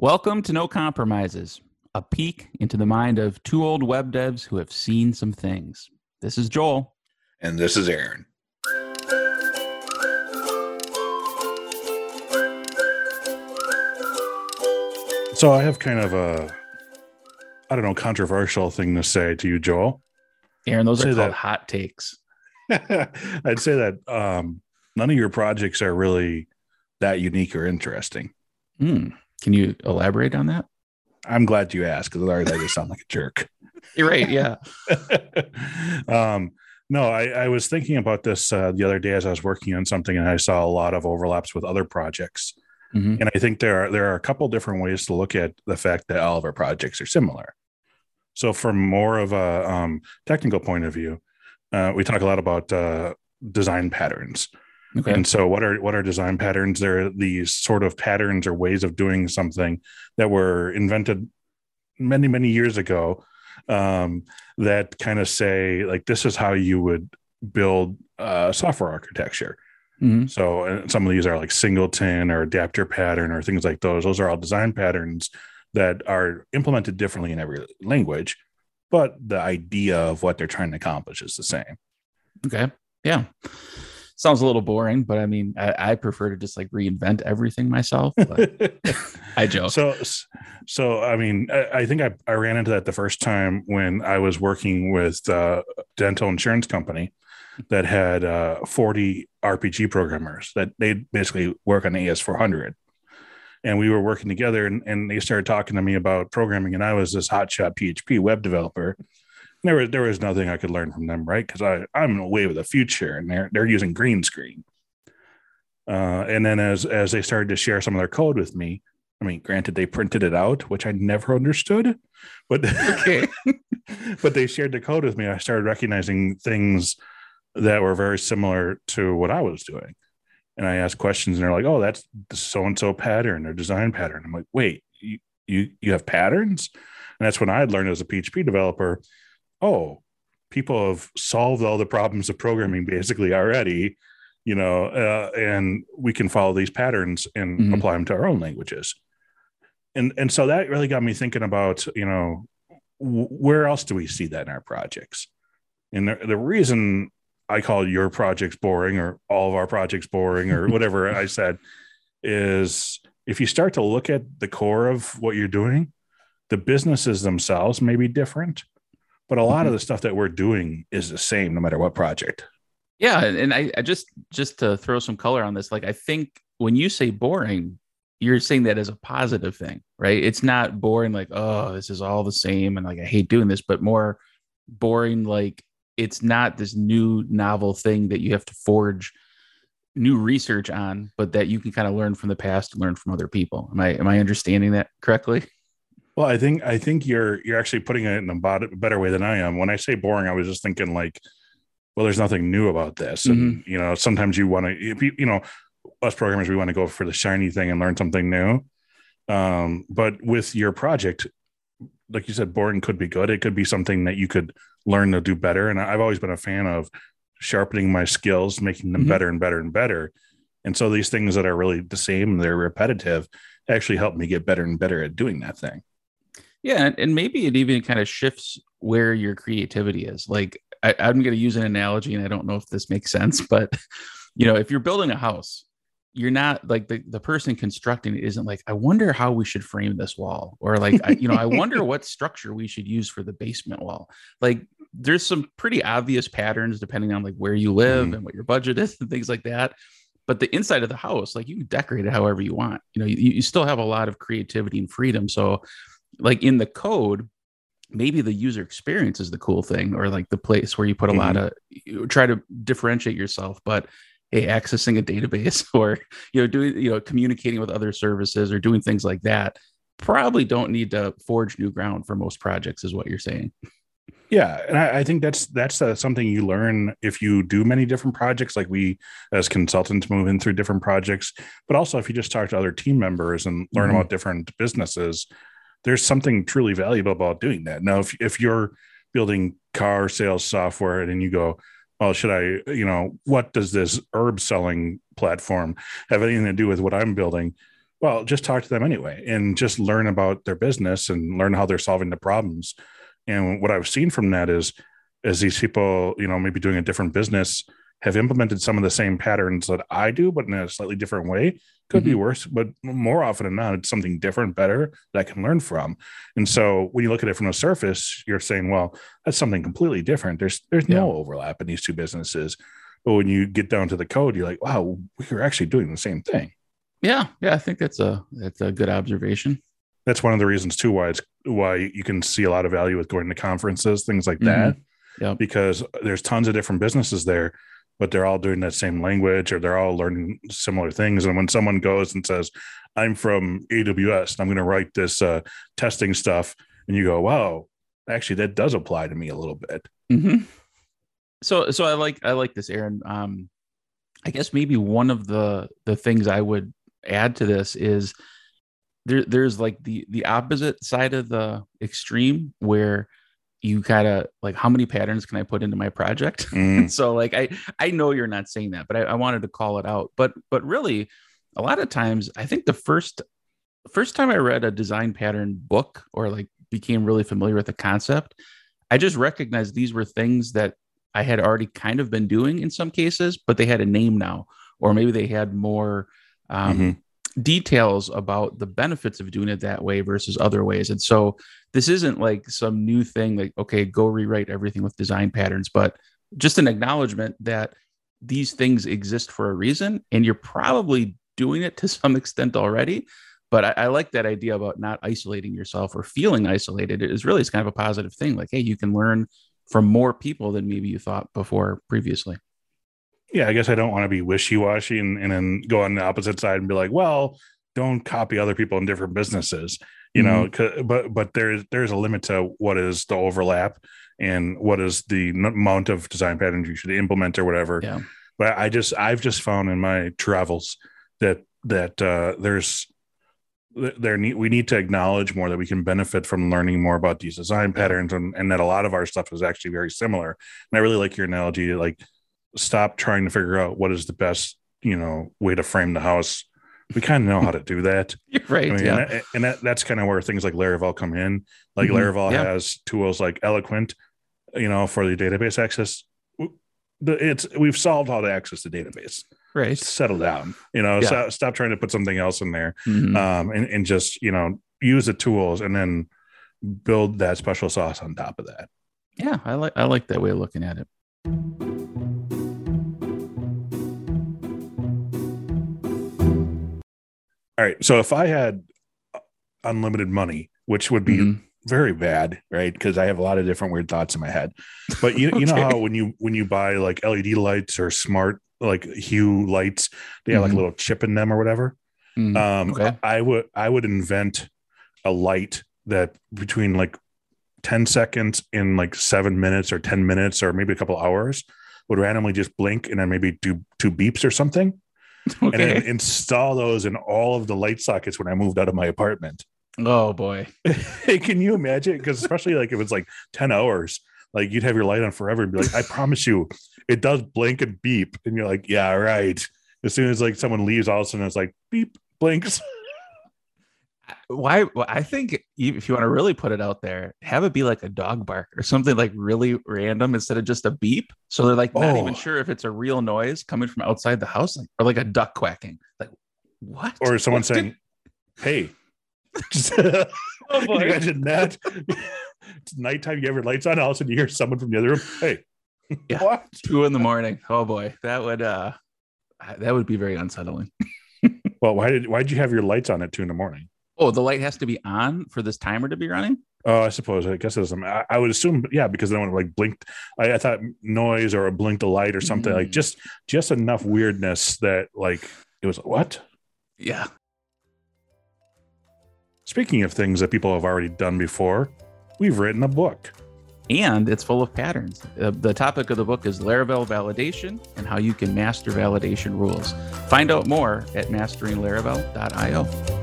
Welcome to No Compromises, a peek into the mind of two old web devs who have seen some things. This is Joel. And this is Aaron. So I have kind of a, I don't know, controversial thing to say to you, Joel. Aaron, those Say are called that. hot takes. I'd say that um, none of your projects are really that unique or interesting. Hmm. Can you elaborate on that? I'm glad you asked because otherwise I just sound like a jerk. You're right. Yeah. um, no, I, I was thinking about this uh, the other day as I was working on something, and I saw a lot of overlaps with other projects. Mhm. And I think there are there are a couple different ways to look at the fact that all of our projects are similar. So, from more of a um, technical point of view, uh, we talk a lot about uh, design patterns. Okay. And so, what are what are design patterns? They're these sort of patterns or ways of doing something that were invented many many years ago. Um, that kind of say like this is how you would build uh, software architecture. Mhm. So uh, some of these are like singleton or adapter pattern or things like those. Those are all design patterns that are implemented differently in every language, but the idea of what they're trying to accomplish is the same. Okay. Yeah. Sounds a little boring, but I mean, I, I prefer to just like reinvent everything myself. But I joke. so so i mean i, I think I, I ran into that the first time when i was working with uh, dental insurance company that had uh, 40 rpg programmers that they basically work on as400 and we were working together and, and they started talking to me about programming and i was this hotshot php web developer there was there was nothing i could learn from them right because i i'm away with the future and they're they're using green screen uh, and then as as they started to share some of their code with me I mean, granted, they printed it out, which I never understood, but Okay. but they shared the code with me. I started recognizing things that were very similar to what I was doing, and I asked questions, and they're like, "Oh, that's the so and so pattern or design pattern." I'm like, "Wait, you you you have patterns?" And that's when I learned as a PHP developer. Oh, people have solved all the problems of programming basically already, you know, uh, and we can follow these patterns and Mhm. apply them to our own languages and and so that really got me thinking about you know w- where else do we see that in our projects and the, the reason i call your projects boring or all of our projects boring or whatever i said is if you start to look at the core of what you're doing the businesses themselves may be different but a lot of mm-hmm. the stuff that we're doing is the same no matter what project Yeah, and I, I just just to throw some color on this, like I think when you say boring, you're saying that as a positive thing, right? It's not boring like, oh, this is all the same and like I hate doing this, but more boring like it's not this new novel thing that you have to forge new research on, but that you can kind of learn from the past and learn from other people. Am I am I understanding that correctly? Well, I think I think you're you're actually putting it in a better way than I am. When I say boring, I was just thinking like, well, there's nothing new about this, and you know, sometimes you want to, you, you know, us programmers we want to go for the shiny thing and learn something new. Um, but with your project, like you said, boring could be good. It could be something that you could learn to do better. And I've always been a fan of sharpening my skills, making them Mhm. better and better and better. And so these things that are really the same, they're repetitive, actually help me get better and better at doing that thing. Yeah, and, and maybe it even kind of shifts where your creativity is. Like I, I'm going to use an analogy, and I don't know if this makes sense, but you know, if you're building a house, you're not like the, the person constructing it isn't like, I wonder how we should frame this wall, or like, I, you know, I wonder what structure we should use for the basement wall. Like, there's some pretty obvious patterns depending on like where you live Mhm. and what your budget is and things like that. But the inside of the house, like you can decorate it however you want. You know, you, you still have a lot of creativity and freedom. So, like in the code, maybe the user experience is the cool thing or like the place where you put a lot of you try to differentiate yourself but hey accessing a database or you know doing you know communicating with other services or doing things like that probably don't need to forge new ground for most projects is what you're saying Yeah, and I, I think that's that's uh, something you learn if you do many different projects. Like we, as consultants, move in through different projects, but also if you just talk to other team members and learn Mhm. about different businesses, there's something truly valuable about doing that. Now, if if you're building car sales software and you go, well, should I, you know, what does this herb selling platform have anything to do with what I'm building? Well, just talk to them anyway and just learn about their business and learn how they're solving the problems. And what I've seen from that is, is these people, you know, maybe doing a different business have implemented some of the same patterns that I do, but in a slightly different way. Could mm-hmm. be worse, but more often than not, it's something different, better that I can learn from. And so when you look at it from the surface, you're saying, well, that's something completely different. There's there's yeah. no overlap in these two businesses. But when you get down to the code, you're like, wow, we're actually doing the same thing. Yeah, yeah, I think that's a that's a good observation. That's one of the reasons too why it's why you can see a lot of value with going to conferences, things like that. Mm-hmm. Yeah, because there's tons of different businesses there, but they're all doing that same language or they're all learning similar things. And when someone goes and says, "I'm from AWS and I'm going to write this uh, testing stuff," and you go, "Wow, actually, that does apply to me a little bit." Mm-hmm. So, so I like I like this, Aaron. Um, I guess maybe one of the the things I would add to this is there there's like the the opposite side of the extreme where you kind of like how many patterns can I put into my project? Mm. so like I I know you're not saying that, but I, I wanted to call it out. But but really, a lot of times I think the first first time I read a design pattern book or like became really familiar with the concept, I just recognized these were things that I had already kind of been doing in some cases, but they had a name now, or maybe they had more um, mm-hmm. Details about the benefits of doing it that way versus other ways. And so this isn't like some new thing like, okay, go rewrite everything with design patterns, but just an acknowledgement that these things exist for a reason. And you're probably doing it to some extent already. But I, I like that idea about not isolating yourself or feeling isolated. It is really it's kind of a positive thing. Like, hey, you can learn from more people than maybe you thought before previously yeah, I guess I don't want to be wishy washy and, and then go on the opposite side and be like, well, don't copy other people in different businesses, you mm-hmm. know. But but there's there's a limit to what is the overlap and what is the amount of design patterns you should implement or whatever. Yeah. But I just I've just found in my travels that that uh, there's there need we need to acknowledge more that we can benefit from learning more about these design patterns and, and that a lot of our stuff is actually very similar. And I really like your analogy, like stop trying to figure out what is the best, you know, way to frame the house. We kind of know how to do that. You're right. I mean, yeah. And, that, and that, that's kind of where things like Laravel come in. Like mm-hmm. Laravel yeah. has tools like Eloquent, you know, for the database access. It's we've solved how to access the database. Right. Settle down. You know, yeah. so, stop trying to put something else in there. Mm-hmm. Um, and, and just, you know, use the tools and then build that special sauce on top of that. Yeah, I like I like that way of looking at it. All right. So if I had unlimited money, which would be mm-hmm. very bad, right? Because I have a lot of different weird thoughts in my head. But you, okay. you know how when you when you buy like LED lights or smart like hue lights, they have mm-hmm. like a little chip in them or whatever. Mm-hmm. Um, okay. I would I would invent a light that between like 10 seconds in like seven minutes or 10 minutes or maybe a couple hours would randomly just blink and then maybe do two beeps or something okay. and install those in all of the light sockets when I moved out of my apartment. Oh boy. can you imagine? Because especially like if it's like 10 hours, like you'd have your light on forever and be like, I promise you, it does blink and beep. And you're like, yeah, right. As soon as like someone leaves, all of a sudden it's like beep, blinks why well, i think if you want to really put it out there have it be like a dog bark or something like really random instead of just a beep so they're like not oh. even sure if it's a real noise coming from outside the house like, or like a duck quacking like what? Or someone what saying hey. Oh boy. imagine that. It's nighttime you have your lights on all of a sudden you hear someone from the other room hey. Yeah. what? Two in the morning. Oh boy. That would uh that would be very unsettling. Well why did why did you have your lights on at two in the morning Oh, the light has to be on for this timer to be running. Oh, I suppose. I guess it doesn't. I, I would assume, yeah, because then when it like blinked, I, I thought noise or a blinked a light or something mm. like just just enough weirdness that like it was what? Yeah. Speaking of things that people have already done before, we've written a book. And it's full of patterns. Uh, the topic of the book is Laravel validation and how you can master validation rules. Find out more at masteringlaravel.io.